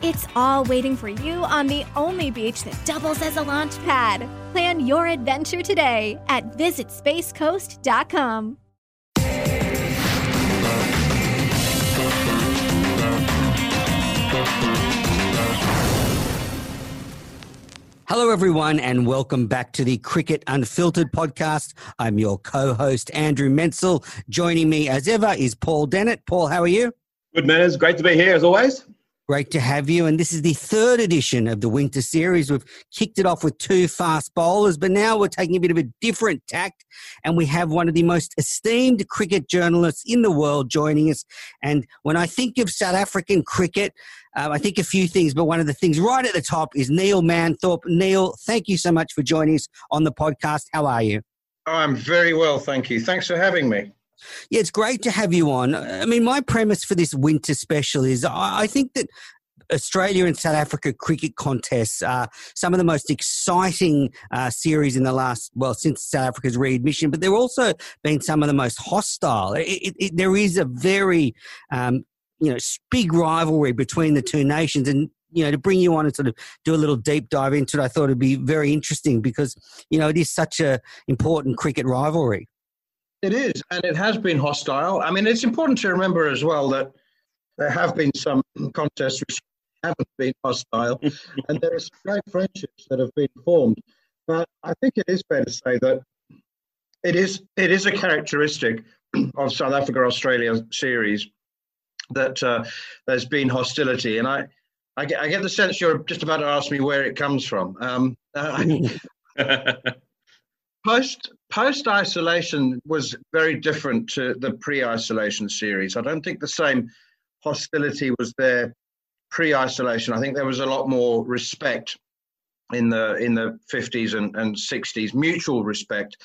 It's all waiting for you on the only beach that doubles as a launch pad. Plan your adventure today at visitspacecoast.com. Hello, everyone, and welcome back to the Cricket Unfiltered podcast. I'm your co host, Andrew Menczel. Joining me as ever is Paul Dennett. Paul, how are you? Good manners. Great to be here as always. Great to have you. And this is the third edition of the Winter Series. We've kicked it off with two fast bowlers, but now we're taking a bit of a different tact. And we have one of the most esteemed cricket journalists in the world joining us. And when I think of South African cricket, uh, I think a few things, but one of the things right at the top is Neil Manthorp. Neil, thank you so much for joining us on the podcast. How are you? Oh, I'm very well, thank you. Thanks for having me. Yeah, it's great to have you on. I mean, my premise for this winter special is I think that Australia and South Africa cricket contests are some of the most exciting uh, series in the last, well, since South Africa's readmission, but they've also been some of the most hostile. It, it, it, there is a very, um, you know, big rivalry between the two nations. And you know, to bring you on and sort of do a little deep dive into it, I thought it'd be very interesting because, you know, it is such a important cricket rivalry. It is, and it has been hostile. I mean, it's important to remember as well that there have been some contests which haven't been hostile, and there are some great friendships that have been formed. But I think it is fair to say that it is it is a characteristic of South Africa Australia series that uh, there's been hostility, and I, I get, I get the sense you're just about to ask me where it comes from. Um, uh, post post isolation was very different to the pre isolation series. I don't think the same hostility was there pre isolation. I think there was a lot more respect in the in the 50s and, and 60s, mutual respect,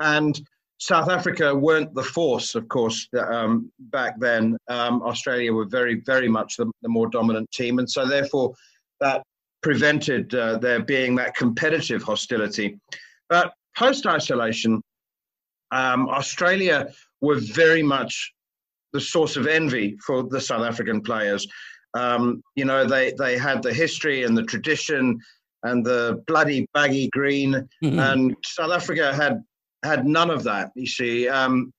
and South Africa weren't the force, of course, um, back then. Um, Australia were very, very much the, the, more dominant team, and so therefore that prevented uh, there being that competitive hostility. But post isolation, um, Australia were very much the source of envy for the South African players. Um, you know, they, they had the history and the tradition and the bloody baggy green, mm-hmm. and South Africa had had none of that. You see, um,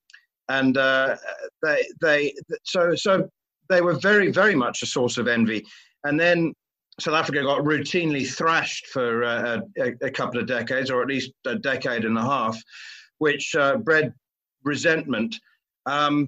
and uh, they they so so they were very very much a source of envy. And then South Africa got routinely thrashed for uh, a, a, couple of decades, or at least a decade and a half, which uh, bred resentment. Um,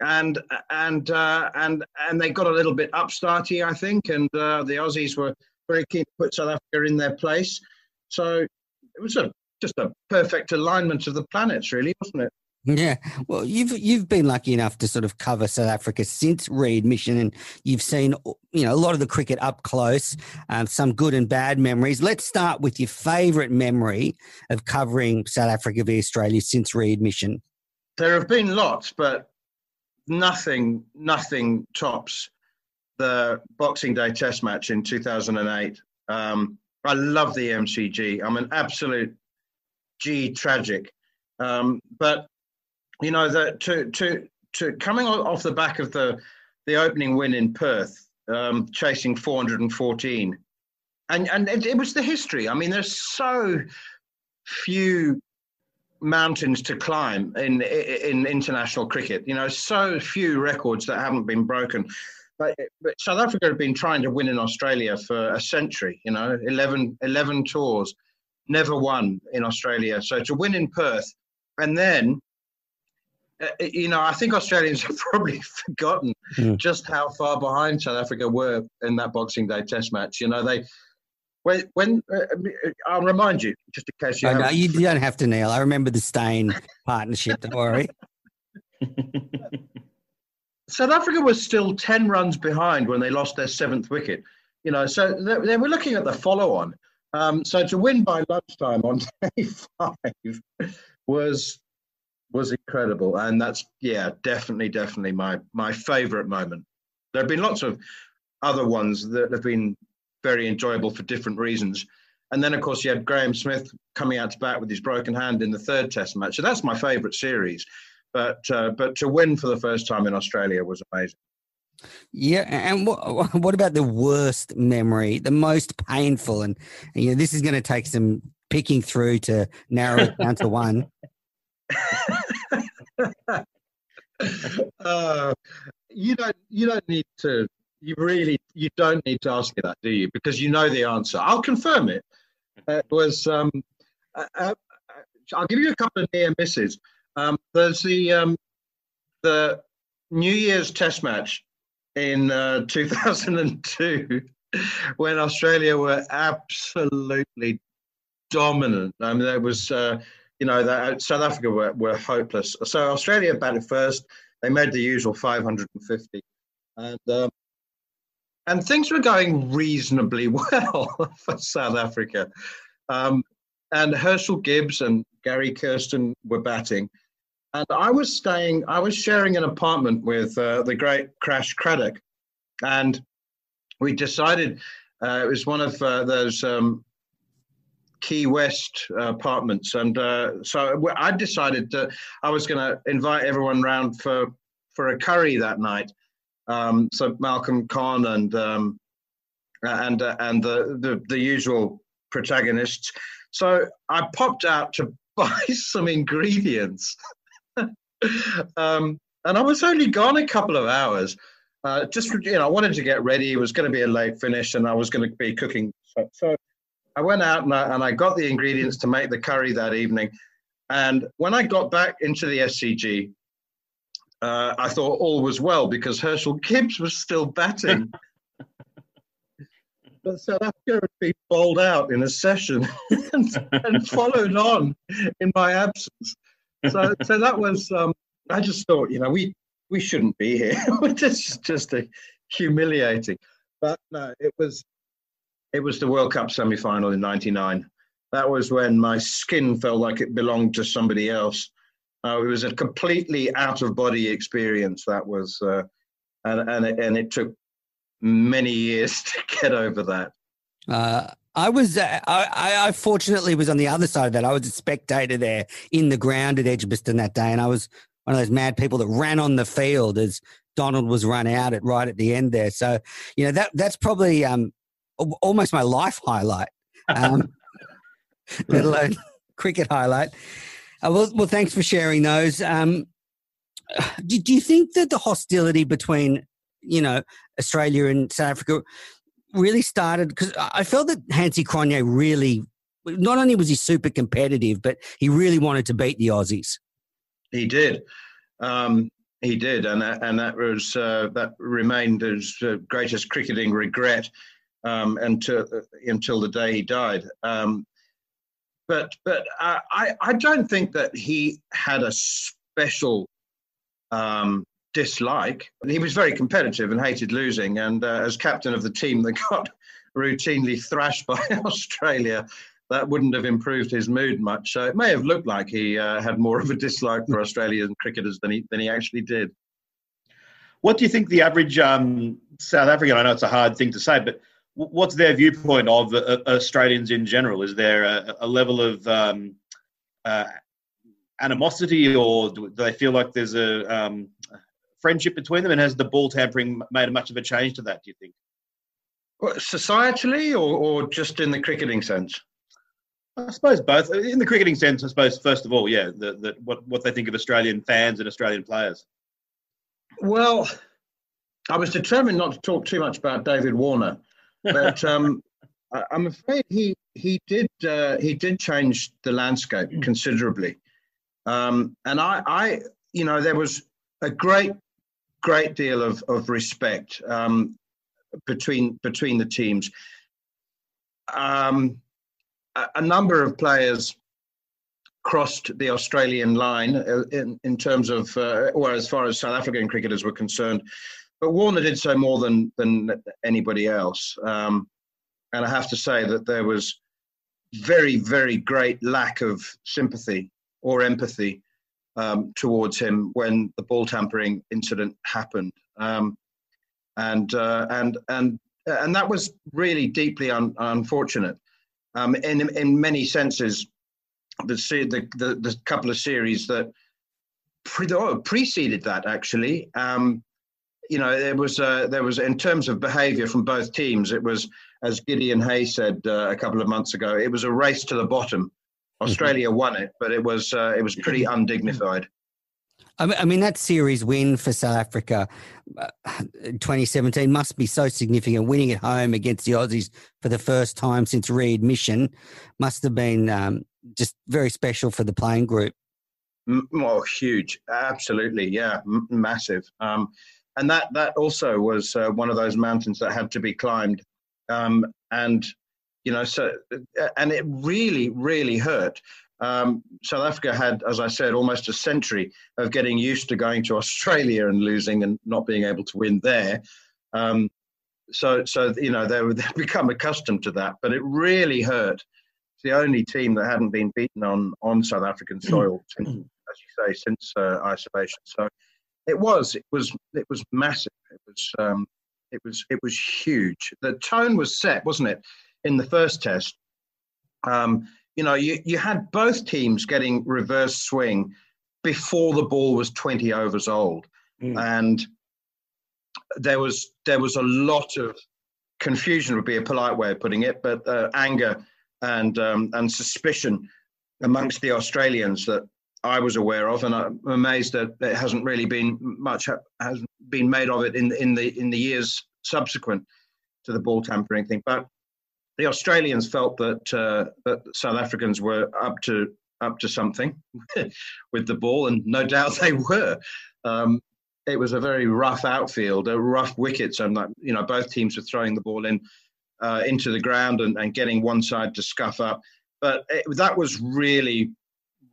and and uh, and and they got a little bit upstarty, I think, and uh, the Aussies were very keen to put South Africa in their place. So it was a just a perfect alignment of the planets, really, wasn't it? Yeah, well, you've you've been lucky enough to sort of cover South Africa since readmission, and you've seen you know a lot of the cricket up close, um, some good and bad memories. Let's start with your favourite memory of covering South Africa v Australia since readmission. There have been lots, but nothing nothing tops the Boxing Day Test match in 2008. Um, I love the MCG. I'm an absolute G tragic. Um, but you know, that to to to coming off the back of the the opening win in Perth, um, chasing 414, and and it, it was the history. I mean, there's so few mountains to climb in in international cricket. You know, so few records that haven't been broken. But, but, South Africa have been trying to win in Australia for a century. You know, 11, 11 tours, never won in Australia. So to win in Perth, and then you know, I think Australians have probably forgotten mm. just how far behind South Africa were in that Boxing Day Test match. You know, they when, when uh, I'll remind you just in case you. No, you don't have to, Neil. I remember the Steyn partnership. Don't worry. South Africa was still ten runs behind when they lost their seventh wicket. You know, so they, they were looking at the follow-on. Um, so to win by lunchtime on day five was was incredible, and that's yeah, definitely, definitely my my favourite moment. There have been lots of other ones that have been very enjoyable for different reasons. And then, of course, you had Graeme Smith coming out to bat with his broken hand in the third Test match. So that's my favourite series. But uh, but to win for the first time in Australia was amazing. Yeah, and what what about the worst memory, the most painful, and, and you know this is going to take some picking through to narrow it down to one. uh, you don't you don't need to you really you don't need to ask me that, do you? Because you know the answer. I'll confirm it. It was. Um, uh, uh, I'll give you a couple of near misses. Um, there's the um, the New Year's Test match in uh, 2002 when Australia were absolutely dominant. I mean, there was. Uh, you know, that South Africa were, were hopeless. So Australia batted first. They made the usual 550, and um, and things were going reasonably well for South Africa. Um, and Herschelle Gibbs and Gary Kirsten were batting. And I was staying, I was sharing an apartment with uh, the great Crash Craddock. And we decided uh, it was one of uh, those um, Quay West apartments. And uh, so I decided that I was going to invite everyone round for, for a curry that night. Um, so Malcolm Conn and um, and uh, and the, the the usual protagonists. So I popped out to buy some ingredients, um, and I was only gone a couple of hours. Uh, just you know, I wanted to get ready. It was going to be a late finish, and I was going to be cooking. So, so I went out and I, and I got the ingredients to make the curry that evening. And when I got back into the SCG, uh, I thought all was well because Herschelle Gibbs was still batting. but South Africa had been bowled out in a session and, and, followed on in my absence. So, so that was, um, I just thought, you know, we, we shouldn't be here. just, just a, humiliating. But no, it was, it was the World Cup semi final in 99. That was when my skin felt like it belonged to somebody else. Uh, it was a completely out of body experience. That was, uh, and and it, and it took many years to get over that. Uh, I was, uh, I, I fortunately was on the other side of that. I was a spectator there in the ground at Edgbaston that day, and I was one of those mad people that ran on the field as Donald was run out at right at the end there. So, you know that that's probably um, almost my life highlight, um, let alone cricket highlight. Uh, well, well, thanks for sharing those. Um, do, do you think that the hostility between, you know, Australia and South Africa really started? Because I felt that Hansie Cronje really, not only was he super competitive, but he really wanted to beat the Aussies. He did. Um, he did, and that, and that was uh, that remained his greatest cricketing regret um, until uh, until the day he died. Um, but but uh, I I don't think that he had a special um, dislike. He was very competitive and hated losing. And uh, as captain of the team that got routinely thrashed by Australia, that wouldn't have improved his mood much. So it may have looked like he uh, had more of a dislike for Australian cricketers than he than he actually did. What do you think the average um, South African? I know it's a hard thing to say, but what's their viewpoint of uh, Australians in general? Is there a, a level of um, uh, animosity, or do they feel like there's a um, friendship between them? And has the ball tampering made much of a change to that? Do you think? Societally, or, or just in the cricketing sense? I suppose both. In the cricketing sense, I suppose first of all, yeah, the, the, what what they think of Australian fans and Australian players. Well, I was determined not to talk too much about David Warner but um, I'm afraid he he did uh, he did change the landscape hmm. considerably, um, and I, I you know there was a great great deal of of respect um, between between the teams. Um, a, a, number of players crossed the Australian line uh, in, in terms of, uh, or as far as South African cricketers were concerned, but Warner did so more than than anybody else. Um, and I have to say that there was very, very great lack of sympathy or empathy um, towards him when the ball tampering incident happened. Um, and, uh, and, and, and that was really deeply un- unfortunate. Um, in, in many senses, the, the, the, the couple of series that pre- oh, preceded that actually um, you know, there was uh, there was in terms of behaviour from both teams. It was, as Gideon Haigh said uh, a couple of months ago, it was a race to the bottom. Mm-hmm. Australia mm-hmm. won it, but it was uh, it was pretty undignified. I mean, that series win for South Africa, uh, 2017, must be so significant. Winning at home against the Aussies for the first time since readmission must have been um, just very special for the playing group. Well, huge! Absolutely, yeah, M- massive. Um, and that that also was uh, one of those mountains that had to be climbed. Um, and you know so uh, and it really really hurt. Um, south africa had as i said almost a century of getting used to going to australia and losing and not being able to win there. Um, so so you know they they've become accustomed to that. But it really hurt. It's the only team that hadn't been beaten on on south african soil since, as you say since uh, isolation. So it was. It was. It was massive. It was. Um, it was. It was huge. The tone was set, wasn't it, in the first test? Um, you know, you, you had both teams getting reverse swing before the ball was 20 overs old, mm. and there was there was a lot of confusion would be a polite way of putting it, but uh, anger and um, and suspicion amongst the Australians that I was aware of, and I'm amazed that it hasn't really been much has been made of it in in the in the years subsequent to the ball tampering thing. But the Australians felt that uh, that South Africans were up to up to something with the ball, and no doubt they were. Um, it was a very rough outfield, a rough wickets, and you know both teams were throwing the ball in uh, into the ground and, and getting one side to scuff up. But it, that was really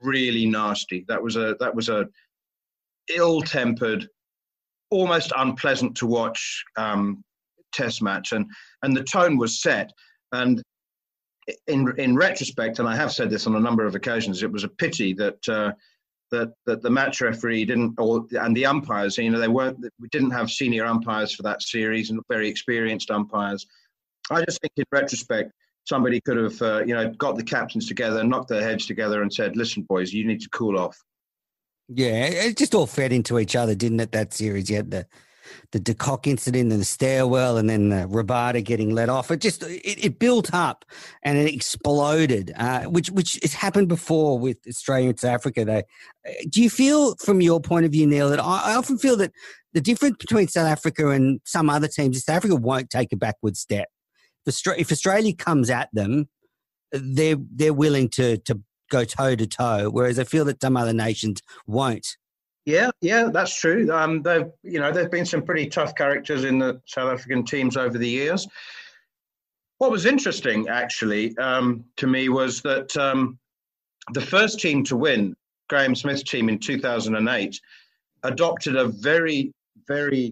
really nasty. That was a that was a ill-tempered, almost unpleasant to watch um, test match, and and the tone was set. And in in retrospect, and I have said this on a number of occasions, it was a pity that. Uh, that, that the match referee didn't, or and the umpires, you know, they weren't. We didn't have senior umpires for that series and very experienced umpires. I just think, in retrospect, somebody could have, uh, you know, got the captains together, knocked their heads together, and said, "Listen, boys, you need to cool off." Yeah, it just all fed into each other, didn't it? That series, you had the the De Kock incident and the stairwell, and then the Rabada getting let off. It just it, it built up and it exploded, uh, which which has happened before with Australia and South Africa. Do you feel, from your point of view, Neil, that I, I often feel that the difference between South Africa and some other teams is South Africa won't take a backward step if Australia comes at them, they're they're willing to to go toe to toe. Whereas I feel that some other nations won't. Yeah, yeah, that's true. Um, they've you know there've been some pretty tough characters in the South African teams over the years. What was interesting, actually, um, to me was that um, the first team to win, Graeme Smith's team in 2008, adopted a very, very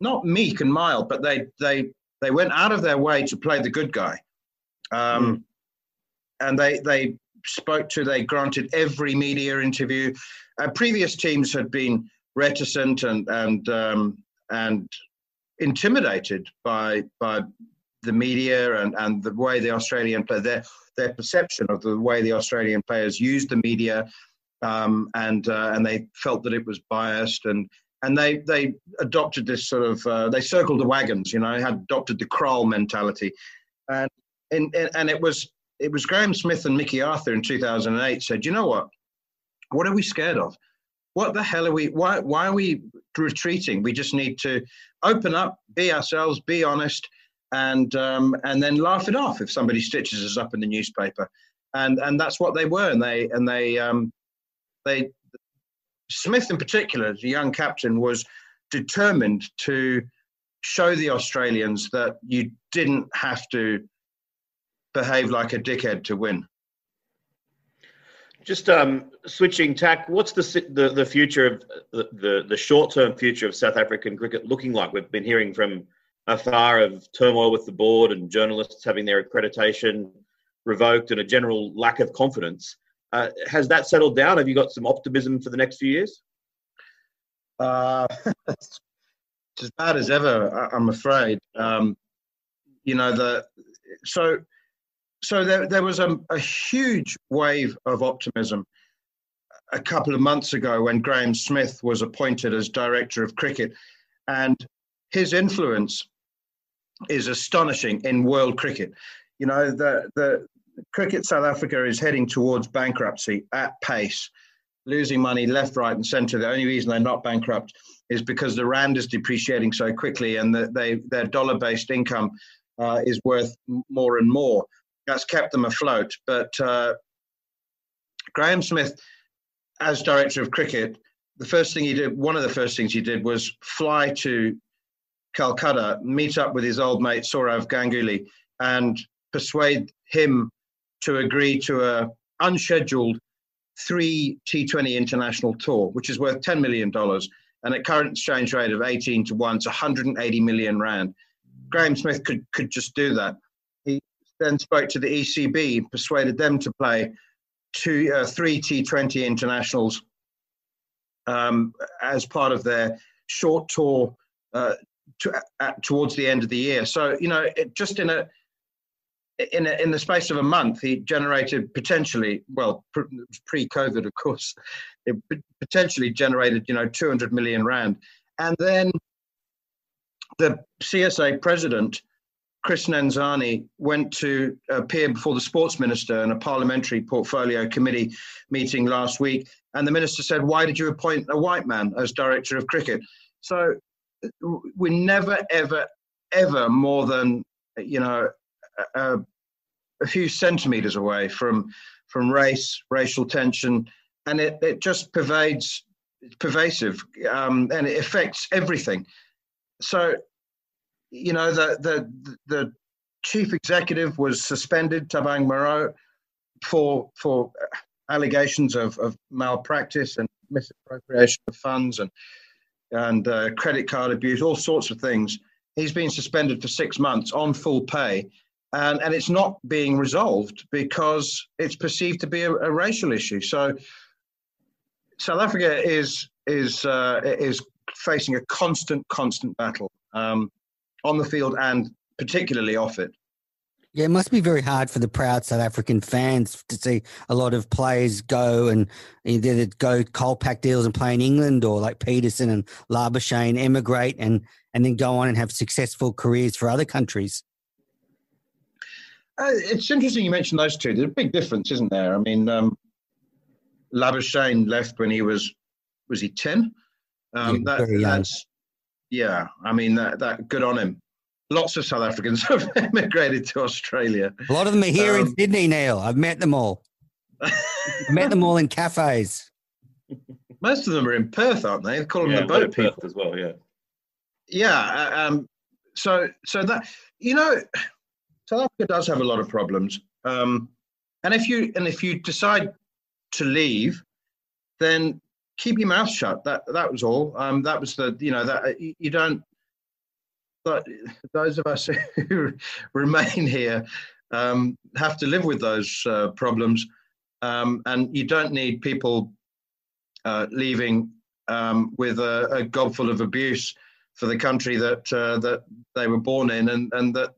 not meek and mild, but they they they went out of their way to play the good guy. Um, mm. And they, they spoke to, they granted every media interview. Uh, previous teams had been reticent and, and, um, and intimidated by, by the media and, and the way the Australian play, their, their perception of the way the Australian players used the media. Um, and, uh, and they felt that it was biased and, and they they adopted this sort of uh, they circled the wagons, you know, had adopted the kraal mentality, and and and it was it was Graeme Smith and Mickey Arthur in 2008 said, you know what, what are we scared of? What the hell are we? Why why are we retreating? We just need to open up, be ourselves, be honest, and um, and then laugh it off if somebody stitches us up in the newspaper, and and that's what they were, and they and they um, they Smith, in particular, the young captain, was determined to show the Australians that you didn't have to behave like a dickhead to win. Just um, switching tack, what's the, the, the future of the, the, the short term future of South African cricket looking like? We've been hearing from afar of turmoil with the board and journalists having their accreditation revoked and a general lack of confidence. Uh, has that settled down? Have you got some optimism for the next few years? Uh, it's as bad as ever, I'm afraid. Um, you know the so so there there was a, a huge wave of optimism a couple of months ago when Graeme Smith was appointed as director of cricket, and his influence is astonishing in world cricket. You know, the the cricket South Africa is heading towards bankruptcy at pace, losing money left, right, and centre. The only reason they're not bankrupt is because the rand is depreciating so quickly, and that they their dollar-based income uh, is worth more and more. That's kept them afloat. But uh, Graeme Smith, as director of cricket, the first thing he did, one of the first things he did was fly to Calcutta, meet up with his old mate Sourav Ganguly, and persuade him to agree to a unscheduled three T20 international tour, which is worth $10 million. And at current exchange rate of 18 to 1, it's 180 million rand. Graeme Smith could, could just do that. He then spoke to the ECB, persuaded them to play two, uh, three T20 internationals um, as part of their short tour uh, to, uh, towards the end of the year. So, you know, it, just in a in, a, in the space of a month, he generated potentially, well, pre-COVID, of course, it potentially generated, you know, 200 million rand. And then the CSA president, Chris Nenzani, went to appear before the sports minister in a parliamentary portfolio committee meeting last week. And the minister said, why did you appoint a white man as director of cricket? So we're never, ever, ever more than, you know, a, few centimeters away from from race, racial tension, and it, it just pervades, it's pervasive, um, and it affects everything. So, you know, the the the chief executive was suspended, Thabang Moroe, for for allegations of, of malpractice and misappropriation of funds and and uh, credit card abuse, all sorts of things. He's been suspended for six months on full pay, and, and it's not being resolved because it's perceived to be a, a racial issue. So South Africa is is uh, is facing a constant, constant battle um, on the field and particularly off it. Yeah, it must be very hard for the proud South African fans to see a lot of players go and either go Kolpak deals and play in England or like Pietersen and Labuschagne emigrate and and then go on and have successful careers for other countries. Uh, it's interesting you mentioned those two. There's a big difference, isn't there? I mean, um, Labuschagne left when he was was he ten? Um, yeah, that, that's yeah. I mean, that that good on him. Lots of South Africans have emigrated to Australia. A lot of them are here um, in Sydney, Neil. I've met them all. I've met them all in cafes. Most of them are in Perth, aren't they? They call them yeah, the boat people Perth as well. Yeah. Yeah. Uh, um, so so that you know South Africa does have a lot of problems. Um, and if you and if you decide to leave, then keep your mouth shut. That that was all. Um, that was the you know that you don't. But those of us who remain here um, have to live with those uh, problems, um, and you don't need people uh, leaving um, with a, a gobful of abuse for the country that uh, that they were born in, and and that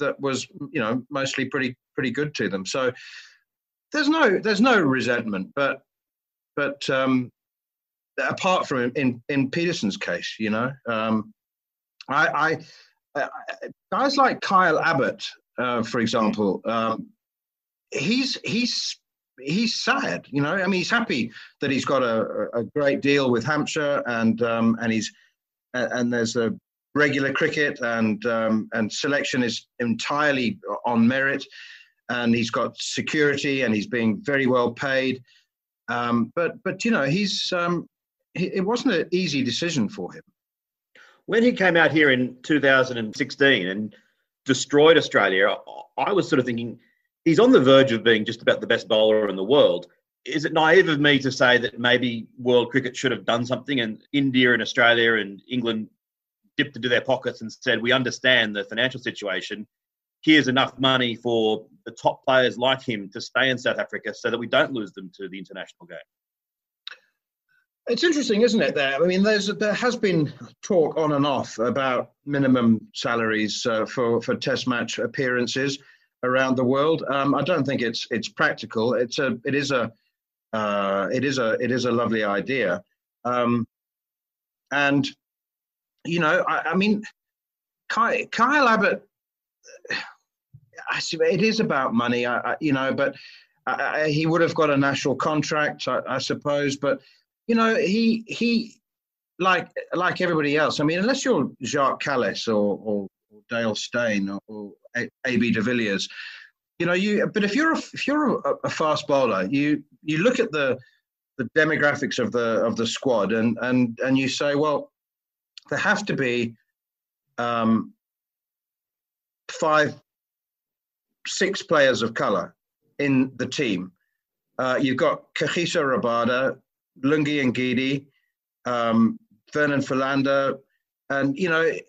that was you know mostly pretty pretty good to them. So there's no there's no resentment, but but um, apart from in in Pietersen's case, you know, um, I, I, I, guys like Kyle Abbott, uh, for example, um, he's he's he's sad, you know. I mean, he's happy that he's got a, a great deal with Hampshire, and um, and he's and there's a regular cricket and um, and selection is entirely on merit, and he's got security and he's being very well paid. Um, but but you know he's um, he, it wasn't an easy decision for him. When he came out here in 2016 and destroyed Australia, I was sort of thinking he's on the verge of being just about the best bowler in the world. Is it naive of me to say that maybe world cricket should have done something and India and Australia and England dipped into their pockets and said, "We understand the financial situation. here's enough money for the top players like him to stay in South Africa so that we don't lose them to the international game. It's interesting, isn't it? There, I mean, there's there has been talk on and off about minimum salaries uh, for for Test match appearances around the world. Um, I don't think it's it's practical. It's a it is a uh, it is a it is a lovely idea, um, and you know, I, I mean, Kyle, Kyle Abbott. It is about money, I, I, you know, but he would have got a national contract, I, suppose, but you know, he he like like everybody else. I mean, unless you're Jacques Kallis or, or, or Dale Steyn or, or AB de Villiers, you know, you. But if you're a, if you're a, a, fast bowler, you you look at the the demographics of the of the squad and and and you say, well, there have to be um, five, six players of color in the team. Uh, you've got Kagiso Rabada, Lungi Ngidi, um, Vernon Philander, and you know, it,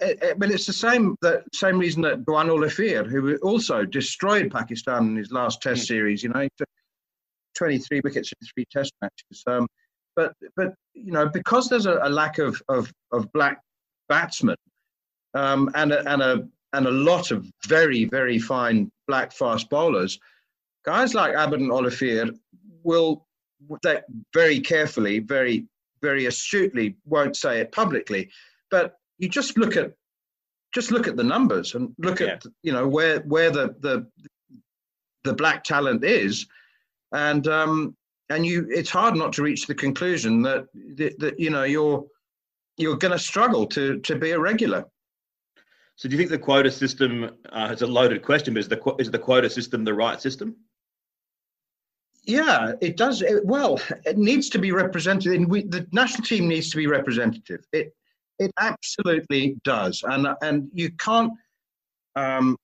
it, it, but it's the same the same reason that Duanne Olivier, who also destroyed Pakistan in his last Test mm. series, you know, 23 wickets in three Test matches. Um, but but you know, because there's a, a lack of, of of black batsmen um, and a, and a and a lot of very very fine black fast bowlers, guys like Abbott and Olivier will that very carefully, very, very astutely won't say it publicly, but you just look at just look at the numbers and look yeah. at you know where where the the the black talent is, and um, and you it's hard not to reach the conclusion that that, that you know you're you're going to struggle to to be a regular. So do you think the quota system uh, is a loaded question? But is the is the quota system the right system? Yeah, it does. It, well, it needs to be represented. In we, the national team needs to be representative. It it absolutely does, and and you can't. Um,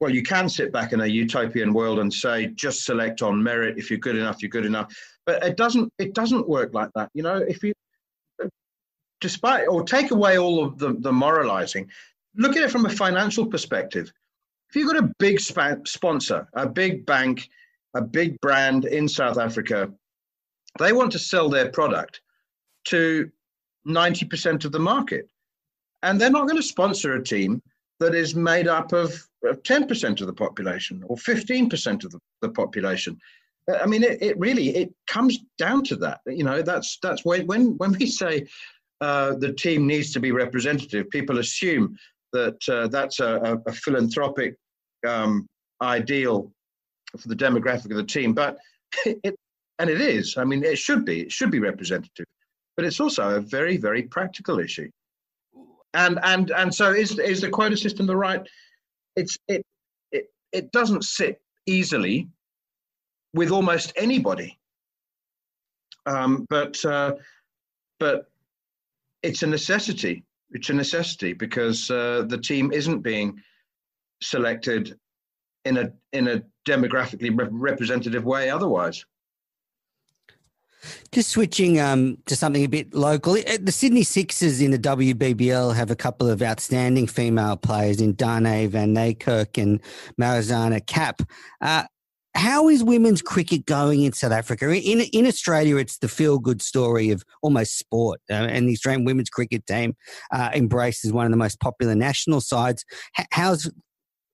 well, you can sit back in a utopian world and say just select on merit. If you're good enough, you're good enough. But it doesn't. It doesn't work like that. You know, if you, despite or take away all of the the moralizing, look at it from a financial perspective. If you've got a big sp- sponsor, a big bank, a big brand in South Africa, they want to sell their product to 90% of the market. And they're not going to sponsor a team that is made up of, of 10% of the population or 15% of the, the population. I mean, it, it, really it comes down to that. You know, that's that's when when when we say uh, the team needs to be representative, people assume that uh, that's a, a philanthropic um, ideal for the demographic of the team. But it, and it is. I mean, it should be. It should be representative, but it's also a very, very practical issue. And and and so is is the quota system the right? It's it it it doesn't sit easily with almost anybody. Um, but uh, but it's a necessity. It's a necessity because uh, the team isn't being selected in a in a demographically representative way otherwise. Just switching um, to something a bit local, uh, the Sydney Sixers in the WBBL have a couple of outstanding female players in Dane van Niekerk and Marizanne Kapp. Uh, how is women's cricket going in South Africa? In in Australia, it's the feel good story of almost sport, uh, and the Australian women's cricket team uh, embraced as one of the most popular national sides. H- how's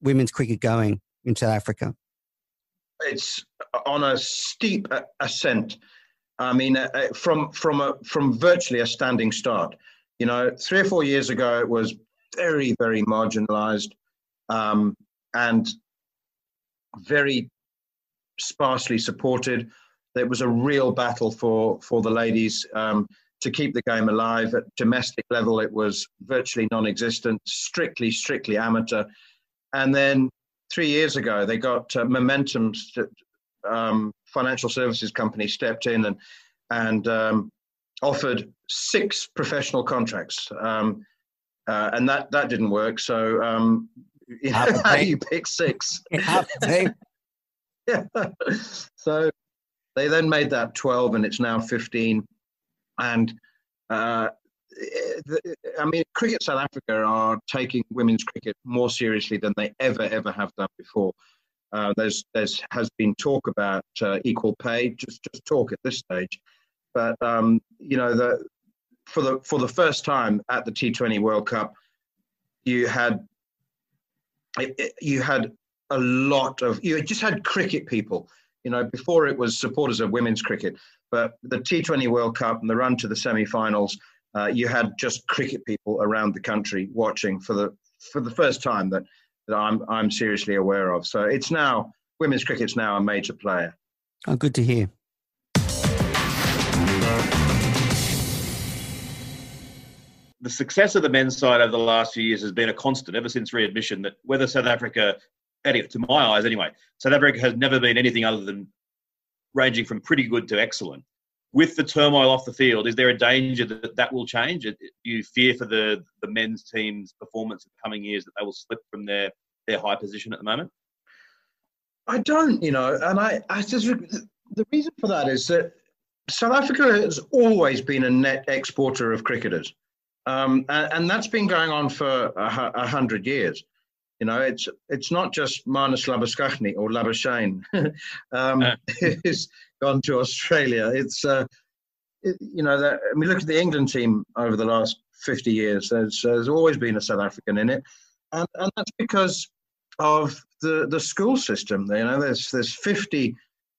women's cricket going in South Africa? it's on a steep ascent. I mean, uh, uh, from from a from virtually a standing start. You know, three or four years ago, it was very very marginalised um, and very sparsely supported. It was a real battle for for the ladies um, to keep the game alive. At domestic level, it was virtually non-existent, strictly strictly amateur. And then three years ago, they got uh, Momentum um, Financial Services Company stepped in and and um, offered six professional contracts, um, uh, and that that didn't work. So um, you know, how do you pick six? yeah. so they then made that twelve, and it's now fifteen, and uh, I mean, Cricket South Africa are taking women's cricket more seriously than they ever, ever have done before. Uh, there's, there's has been talk about uh, equal pay, just just talk at this stage, but um, you know the for the for the first time at the T20 World Cup, you had you had a lot of you just had cricket people. You know, before it was supporters of women's cricket, but the T20 World Cup and the run to the semi-finals, uh, you had just cricket people around the country watching for the for the first time that that I'm I'm seriously aware of. So it's now women's cricket's now a major player. Oh, good to hear. The success of the men's side over the last few years has been a constant ever since readmission. That whether South Africa, to my eyes anyway, South Africa has never been anything other than ranging from pretty good to excellent. With the turmoil off the field, is there a danger that that will change? Do you fear for the, the men's team's performance in the coming years that they will slip from their, their high position at the moment? I don't, you know, and I, I just, the reason for that is that South Africa has always been a net exporter of cricketers. Um, and, and, that's been going on for a, a, hundred years. You know, it's it's not just Marnus Labuschagne or Labuschagne um, uh. who's gone to Australia. It's uh, it, you know, that, I mean, look at the England team over the last 50 years. There's, there's always been a South African in it, and and that's because of the the school system. You know, there's there's 50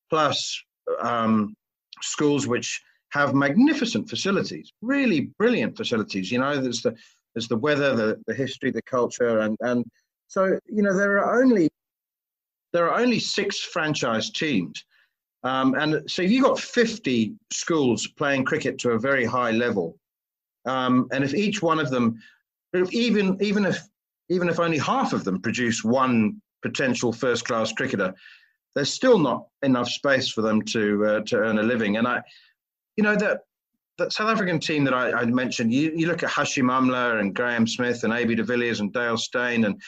plus um, schools which have magnificent facilities, really brilliant facilities. You know, there's the there's the weather, the, the history, the culture, and and so you know there are only there are only six franchise teams, um, and so if you've got 50 schools playing cricket to a very high level, um, and if each one of them, even even if even if only half of them produce one potential first class cricketer, there's still not enough space for them to uh, to earn a living. And I, you know, that that South African team that I, I mentioned, you, you look at Hashim Amla and Graeme Smith and AB de Villiers and Dale Steyn and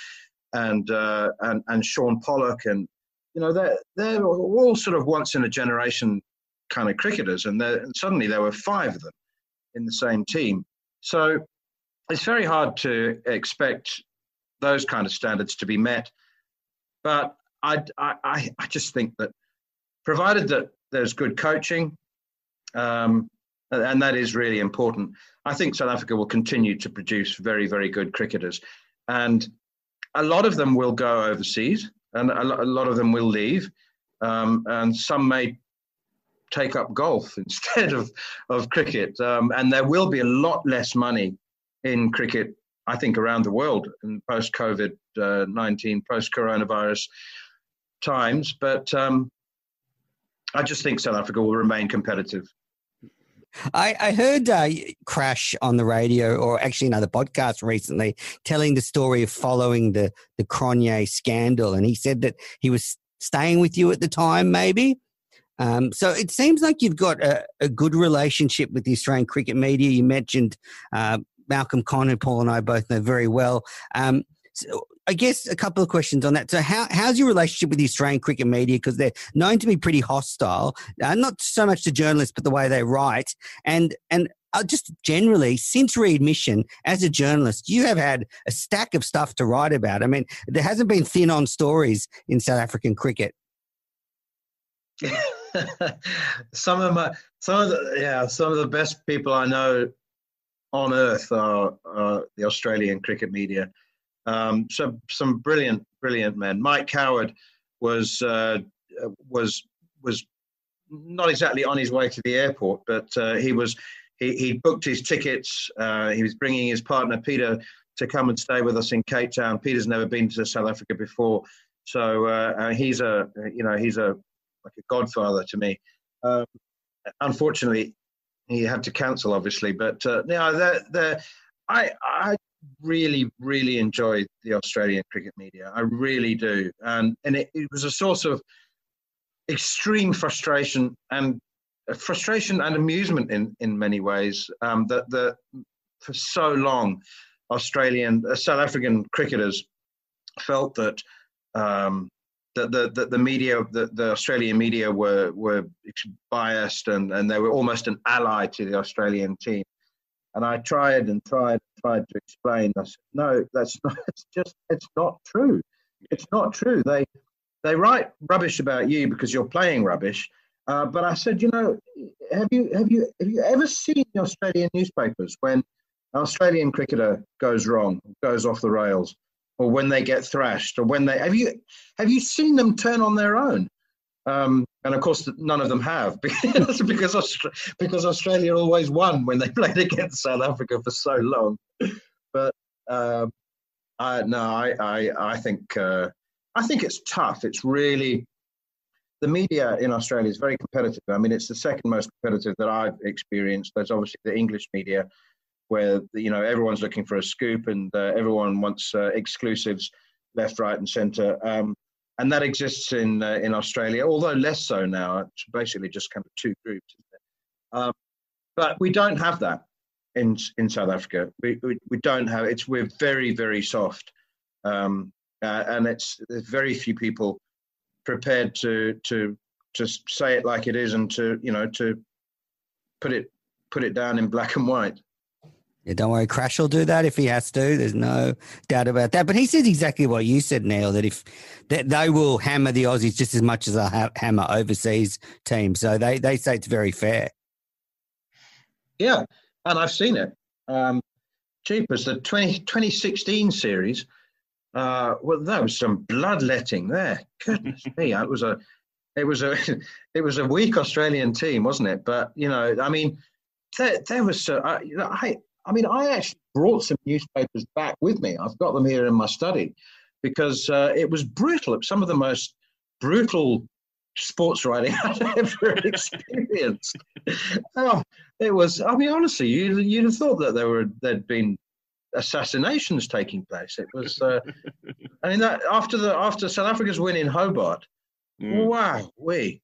and uh, and and Shaun Pollock and you know they're they're all sort of once in a generation kind of cricketers, and, and suddenly there were five of them in the same team. So it's very hard to expect those kind of standards to be met. But I, I, I just think that provided that there's good coaching, um, and that is really important. I think South Africa will continue to produce very, very good cricketers. And a lot of them will go overseas, and a, lot of them will leave. Um, and some may take up golf instead of, of cricket. Um, and there will be a lot less money in cricket, I think, around the world in post COVID uh, 19, post coronavirus times. But um, I just think South Africa will remain competitive. I, I heard uh, Crash on the radio, or actually another podcast recently, telling the story of following the the Cronje scandal, and he said that he was staying with you at the time, maybe. Um, so it seems like you've got a, a, good relationship with the Australian cricket media. You mentioned uh, Malcolm Conn, who Paul and I both know very well. Um, so I guess a couple of questions on that. So, how, how's your relationship with the Australian cricket media? Because they're known to be pretty hostile, uh, not so much to journalists, but the way they write. And and uh, just generally, since readmission, as a journalist, you have had a stack of stuff to write about. I mean, there hasn't been thin on stories in South African cricket. some of my, some of the, yeah, some of the best people I know on earth are, are the Australian cricket media. Um, so some brilliant, brilliant men. Mike Coward was uh, was was not exactly on his way to the airport, but uh, he was he, he booked his tickets. Uh, he was bringing his partner Peter to come and stay with us in Cape Town. Peter's never been to South Africa before, so uh, uh, he's a you know he's a like a godfather to me. Um, unfortunately, he had to cancel, obviously, but uh, you know, they're, they're, I I really, really enjoy the Australian cricket media. I really do. And, and it, it was a source of extreme frustration and uh, frustration and amusement in, in many ways um, that, that for so long Australian, uh, South African cricketers felt that um, the, the, the, the, media, the, the Australian media were, were biased and, and they were almost an ally to the Australian team. And I tried and tried and tried to explain. I said, no, that's not. It's just it's not true. It's not true. They they write rubbish about you because you're playing rubbish. Uh, but I said, you know, have you have you have you ever seen the Australian newspapers when an Australian cricketer goes wrong, goes off the rails, or when they get thrashed, or when they have you have you seen them turn on their own? Um, and of course, none of them have because because, Austra- because Australia always won when they played against South Africa for so long. But um, I, no, I I, I think uh, I think it's tough. It's really the media in Australia is very competitive. I mean, it's the second most competitive that I've experienced. There's obviously the English media, where you know everyone's looking for a scoop and uh, everyone wants uh, exclusives left, right, and centre. Um, and that exists in uh, in Australia, although less so now. It's basically just kind of two groups. Um, but we don't have that in in South Africa. We we, we don't have it's. We're very very soft, um, uh, and it's there's very few people prepared to to just say it like it is and to you know to put it put it down in black and white. Yeah, don't worry, Crash will do that if he has to. There's no doubt about that. But he says exactly what you said, Neil. That if that they will hammer the Aussies just as much as they ha- hammer overseas teams, so they they say it's very fair. Yeah, and I've seen it. Um, Jeepers, the 20, 2016 series. Uh, well, that was some bloodletting there. Goodness me, it was a, it was a, it was a weak Australian team, wasn't it? But you know, I mean, there, there was. Uh, I, I mean, I actually brought some newspapers back with me. I've got them here in my study because uh, it was brutal. Some of the most brutal sports writing I've ever experienced. oh, it was. I mean, honestly, you, you'd have thought that there were there'd been assassinations taking place. It was. Uh, I mean, that after the after South Africa's win in Hobart, mm. wow, we.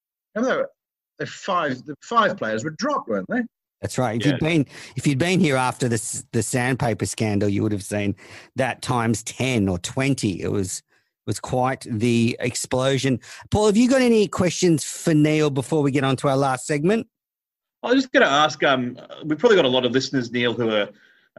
The five the five players were dropped, weren't they? That's right. If yeah. you'd been if you'd been here after the the sandpaper scandal, you would have seen that times ten or twenty. It was was quite the explosion. Paul, have you got any questions for Neil before we get on to our last segment? I was just going to ask. Um, we've probably got a lot of listeners, Neil, who are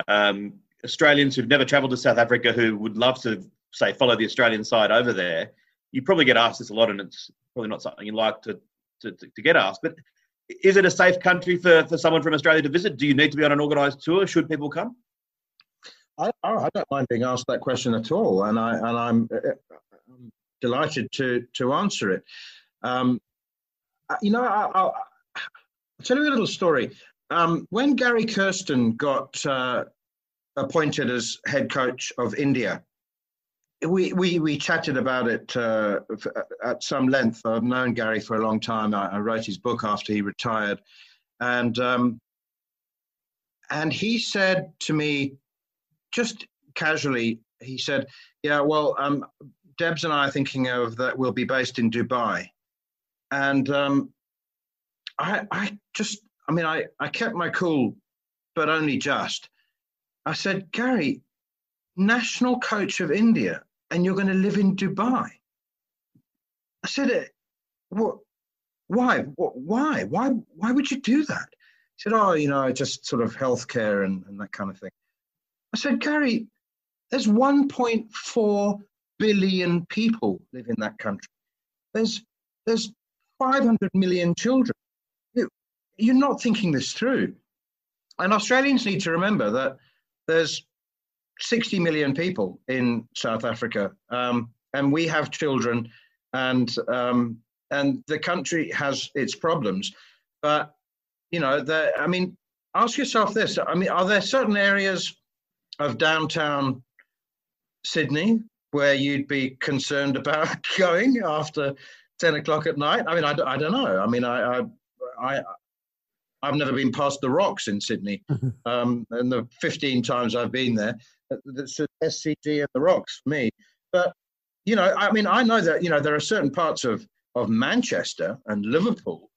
um, Australians who've never travelled to South Africa who would love to say follow the Australian side over there. You probably get asked this a lot, and it's probably not something you like to to, to get asked. But is it a safe country for, for someone from Australia to visit? Do you need to be on an organised tour? Should people come? I, I don't mind being asked that question at all, and I and I'm, uh, I'm delighted to to answer it. Um, uh, you know, I, will tell you a little story. Um, when Gary Kirsten got uh, appointed as head coach of India, we, we, we chatted about it uh, at some length. I've known Gary for a long time. I, I wrote his book after he retired. And, um, and he said to me, just casually, he said, Yeah, well, um, Debs and I are thinking of that we'll be based in Dubai. And um, I, I just, I mean, I, I kept my cool, but only just. I said, Gary, national coach of India, and you're going to live in Dubai. I said, what? Why? Why? Why? Why would you do that? He said, oh, you know, just sort of healthcare and, and that kind of thing. I said, Gary, there's 1.4 billion people live in that country. There's there's 500 million children. You, you're not thinking this through. And Australians need to remember that there's 60 million people in South Africa, um, and we have children, and um, and the country has its problems. But you know, the, I mean, ask yourself this: I mean, are there certain areas of downtown Sydney where you'd be concerned about going after 10 o'clock at night? I mean, I, I don't know. I mean, I, I, I I've never been past the rocks in Sydney, mm-hmm. um, and the 15 times I've been there, that's SCG and the rocks for me. But you know, I mean, I know that you know there are certain parts of of Manchester and Liverpool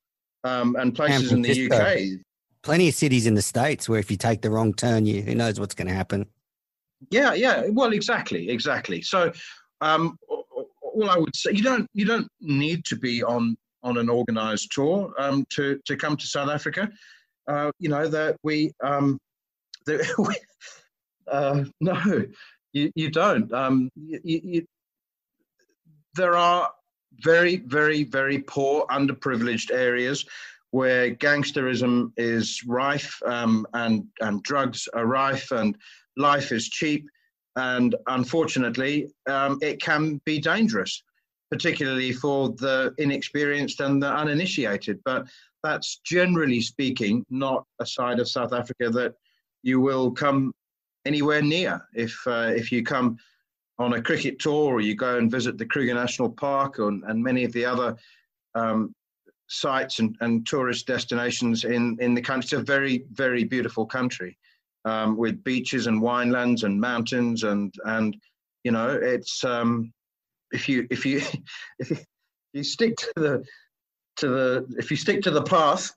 um, and places in the UK. Plenty of cities in the states where if you take the wrong turn, you who knows what's going to happen. Yeah, yeah. Well, exactly, exactly. So, um, all I would say, you don't you don't need to be on on an organised tour um, to to come to South Africa. Uh, you know that we um, uh, no, you, you don't. Um, you, you, there are very, very, very poor, underprivileged areas where gangsterism is rife um, and, and drugs are rife and life is cheap. And unfortunately, um, it can be dangerous, particularly for the inexperienced and the uninitiated. But that's generally speaking not a side of South Africa that you will come anywhere near. If, uh, if you come on a cricket tour or you go and visit the Kruger National Park and, and many of the other um, sites and, and tourist destinations in, in the country. It's a very, very beautiful country um, with beaches and winelands and mountains and, and you know, it's, um, if you, if you, if you, stick to the, to the, if you stick to the path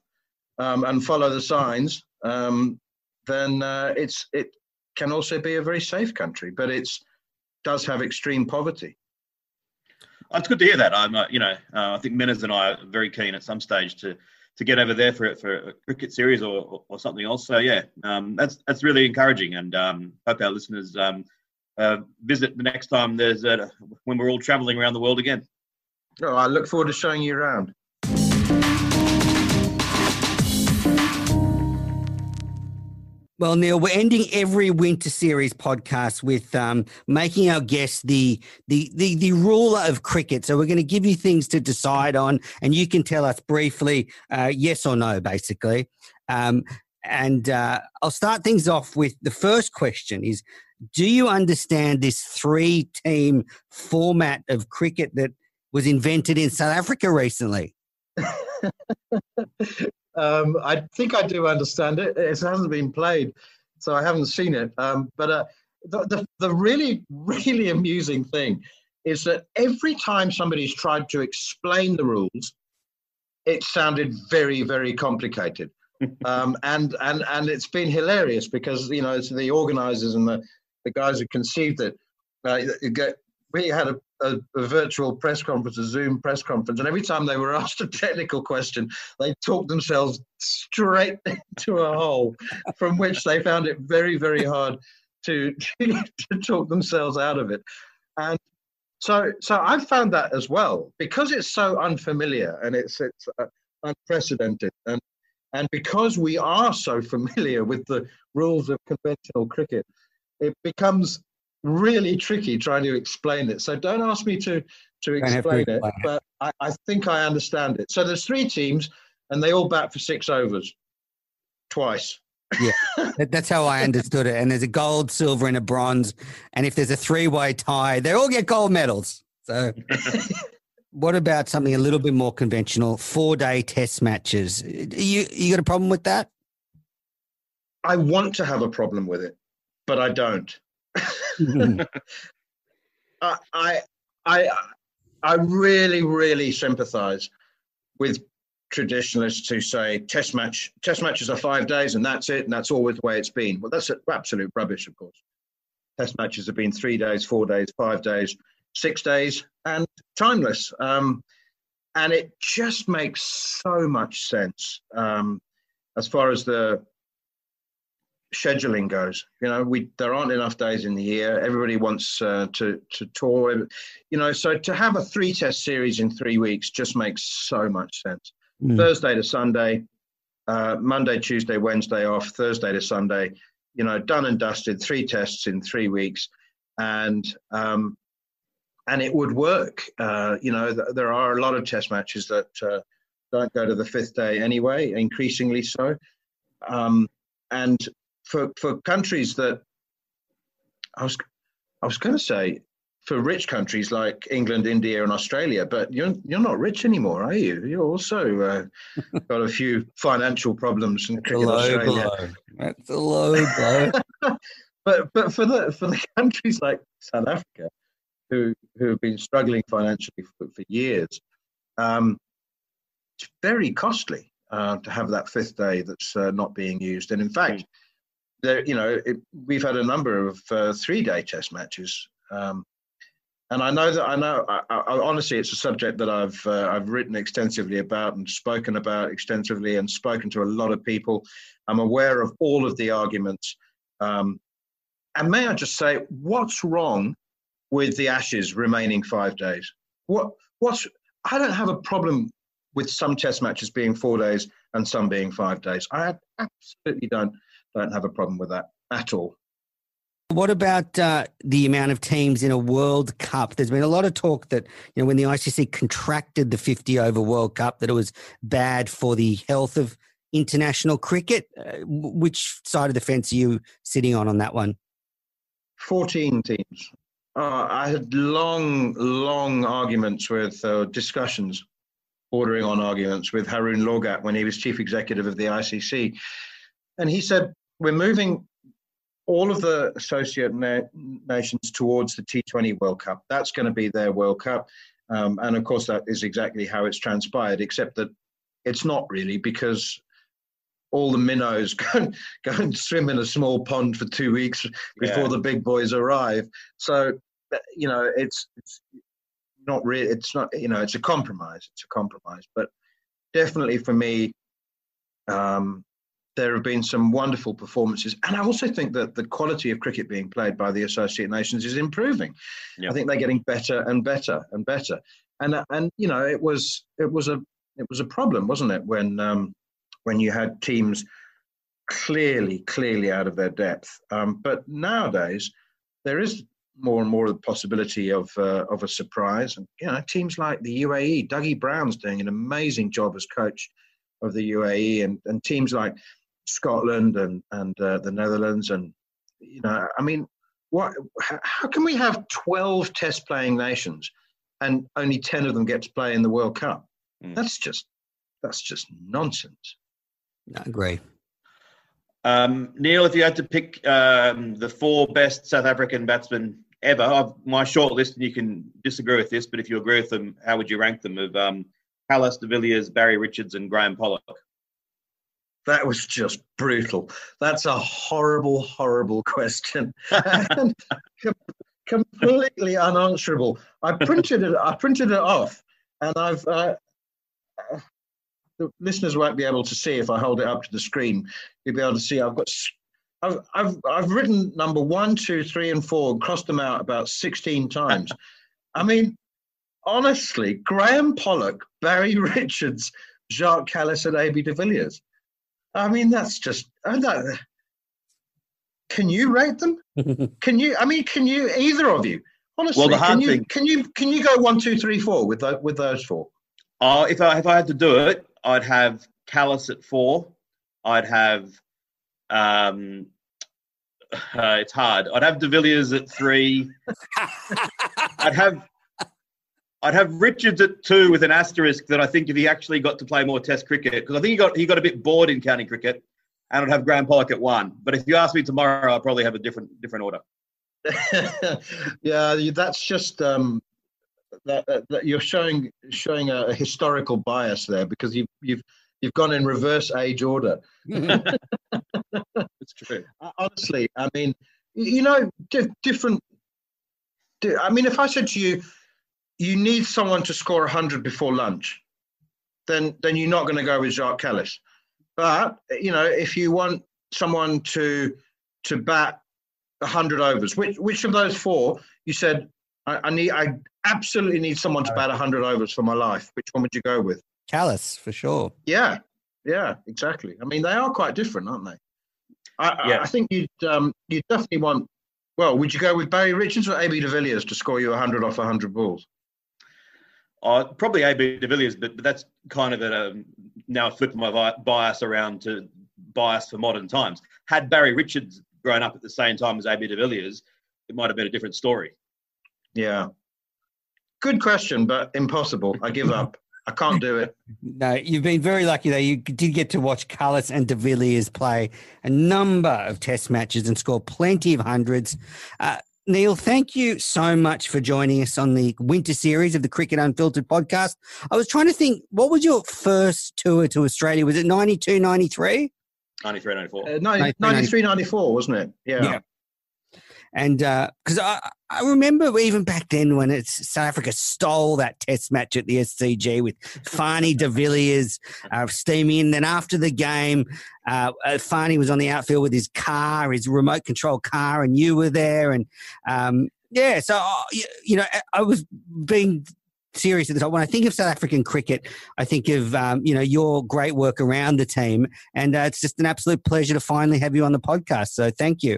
um, and follow the signs, um, then uh, it's, it can also be a very safe country, but it does have extreme poverty. Oh, it's good to hear that. I'm, uh, you know, uh, I think Menas and I are very keen at some stage to to get over there for for a cricket series or, or, or something else. So yeah, um, that's that's really encouraging, and um, hope our listeners um, uh, visit the next time there's when we're all travelling around the world again. Oh, I look forward to showing you around. Well, Neil, we're ending every winter series podcast with um, making our guest the, the the the ruler of cricket. So we're going to give you things to decide on, and you can tell us briefly uh, yes or no, basically. Um, and uh, I'll start things off with the first question: Is do you understand this three-team format of cricket that was invented in South Africa recently? Um, I think I do understand it. It hasn't been played, so I haven't seen it. Um, but uh, the, the, the really, really amusing thing is that every time somebody's tried to explain the rules, it sounded very, very complicated. um, and, and, and it's been hilarious because, you know, the organizers and the, the guys who conceived it, uh, get, we had a, a, a, virtual press conference, a Zoom press conference, and every time they were asked a technical question, they talked themselves straight into a hole from which they found it very, very hard to, to talk themselves out of it. And so, so I found that as well because it's so unfamiliar and it's it's uh, unprecedented, and and because we are so familiar with the rules of conventional cricket, it becomes really tricky trying to explain it. So don't ask me to to explain it, but I, I think I understand it. So there's three teams, and they all bat for six overs, twice. yeah, that's how I understood it. And there's a gold, silver, and a bronze. And if there's a three-way tie, they all get gold medals. So, what about something a little bit more conventional? Four-day test matches. You you got a problem with that? I want to have a problem with it, but I don't. I, I, I really, really sympathise with traditionalists who say test match test matches are five days and that's it and that's always the way it's been. Well, that's absolute rubbish, of course. Test matches have been three days, four days, five days, six days, and timeless. Um, and it just makes so much sense um, as far as the scheduling goes. You know, we there aren't enough days in the year. Everybody wants uh, to to tour. You know, so to have a three test series in three weeks just makes so much sense. Mm. Thursday to Sunday, uh, Monday, Tuesday, Wednesday off. Thursday to Sunday. You know, done and dusted. Three tests in three weeks, and um, and it would work. Uh, you know, th- there are a lot of test matches that uh, don't go to the fifth day anyway. Increasingly so. Um, and for for countries that I was I was going to say for rich countries like England, India, and Australia, but you're you're not rich anymore, are you? You're also uh, got a few financial problems in cricket low Australia. Blow. That's a low blow. but but for the for the countries like South Africa, who who have been struggling financially for, for years, um, it's very costly uh, to have that fifth day that's uh, not being used. And in fact, there, you know, it, we've had a number of uh, three-day test matches, um, and I know that I know. I, I, honestly, it's a subject that I've uh, I've written extensively about and spoken about extensively and spoken to a lot of people. I'm aware of all of the arguments Um, and may I just say, what's wrong with the Ashes remaining five days? What what's I don't have a problem with some Test matches being four days and some being five days. I absolutely don't don't have a problem with that at all. What about uh, the amount of teams in a World Cup? There's been a lot of talk that you know when the ICC contracted the 50 over World Cup that it was bad for the health of international cricket. Uh, which side of the fence are you sitting on on that one? 14 teams. Uh, I had long, long arguments with uh, discussions, bordering on arguments with Haroon Lorgat when he was chief executive of the ICC. And he said, We're moving all of the associate na- nations towards the T20 World Cup. That's going to be their World Cup. Um, and of course, that is exactly how it's transpired, except that it's not really because all the minnows go and, go and swim in a small pond for two weeks before yeah. the big boys arrive. So, you know, it's, it's not really, it's not, you know, it's a compromise. It's a compromise. But definitely for me, um, there have been some wonderful performances. And I also think that the quality of cricket being played by the Associate Nations is improving. I think they're getting better and better and better. And, and you know, it was, it was a, it was a problem, wasn't it, when um, when you had teams clearly, clearly out of their depth. Um, but nowadays, there is more and more of the possibility of uh, of a surprise. And you know, teams like the UAE, Dougie Brown's doing an amazing job as coach of the UAE, and, and teams like Scotland and and uh, the Netherlands, and you know, I mean, what? How can we have twelve Test playing nations, and only ten of them get to play in the World Cup? Mm. That's just that's just nonsense. I agree. Um, Neil, if you had to pick um, the four best South African batsmen ever, I've, my short list, and you can disagree with this, but if you agree with them, how would you rank them? Of um, Kallis, De Villiers, Barry Richards, and Graeme Pollock. That was just brutal. That's a horrible, horrible question, and completely unanswerable. I printed it. I printed it off, and I've uh, the listeners won't be able to see if I hold it up to the screen. You'll be able to see I've got I've I've I've written number one, two, three, and four, and crossed them out about sixteen times. I mean, honestly, Graeme Pollock, Barry Richards, Jacques Kallis, and AB de Villiers. I mean, that's just. That, can you rate them? can you? I mean, can you? Either of you? Honestly, well, can you? Thing, can you? Can you go one, two, three, four with those, with those four? Uh, if I if I had to do it, I'd have Kallis at four. I'd have um, uh, it's hard. I'd have De Villiers at three. I'd have I'd have Richards at two with an asterisk that I think if he actually got to play more Test cricket because I think he got he got a bit bored in county cricket, and I'd have Graeme Pollock at one. But if you ask me tomorrow, I'll probably have a different different order. yeah, that's just um, that, that, that you're showing showing a, a, historical bias there because you've you've you've gone in reverse age order. it's true. Honestly, I mean, you know, di- different. Di- I mean, if I said to you, you need someone to score hundred before lunch, then then you're not going to go with Jacques Kallis. But you know, if you want someone to to bat hundred overs, which which of those four you said I, I, need I absolutely need someone to bat 100 overs for my life. Which one would you go with? Kallis, for sure. Yeah, yeah, exactly. I mean, they are quite different, aren't they? I, yeah. I, I think you'd um, you'd definitely want. Well, would you go with Barry Richards or AB de Villiers to score you 100 off 100 balls? Uh, probably AB de Villiers, but, but that's kind of a, um, now flipping my bias around to bias for modern times. Had Barry Richards grown up at the same time as AB de Villiers, it might have been a different story. Yeah. Good question, but impossible. I give up. I can't do it. No, you've been very lucky though. You did get to watch Kallis and De Villiers play a number of test matches and score plenty of hundreds. Uh, Neil, thank you so much for joining us on the winter series of the Cricket Unfiltered podcast. I was trying to think, what was your first tour to Australia? Was it 92, 93? 93, 94. Uh, 93, 94, wasn't it? Yeah. yeah. And because uh, I, I remember even back then when it's South Africa stole that Test match at the SCG with Fanie de Villiers uh, steaming in. Then after the game, uh, uh, Fanie was on the outfield with his car, his remote control car, and you were there, and um, yeah, so uh, you know, I was being serious at the time. When I think of South African cricket, I think of um, you know your great work around the team, and uh, it's just an absolute pleasure to finally have you on the podcast. So thank you.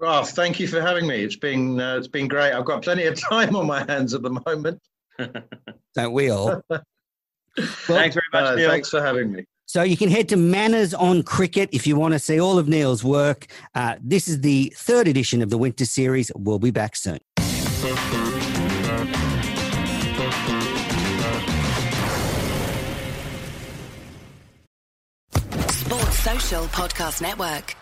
Well, thank you for having me. It's been uh, it's been great. I've got plenty of time on my hands at the moment. Don't we all? well, thanks very much, uh, Neil. Thanks for having me. So you can head to Manners on Cricket if you want to see all of Neil's work. Uh, this is the third edition of the Winter Series. We'll be back soon. Sports Social Podcast Network.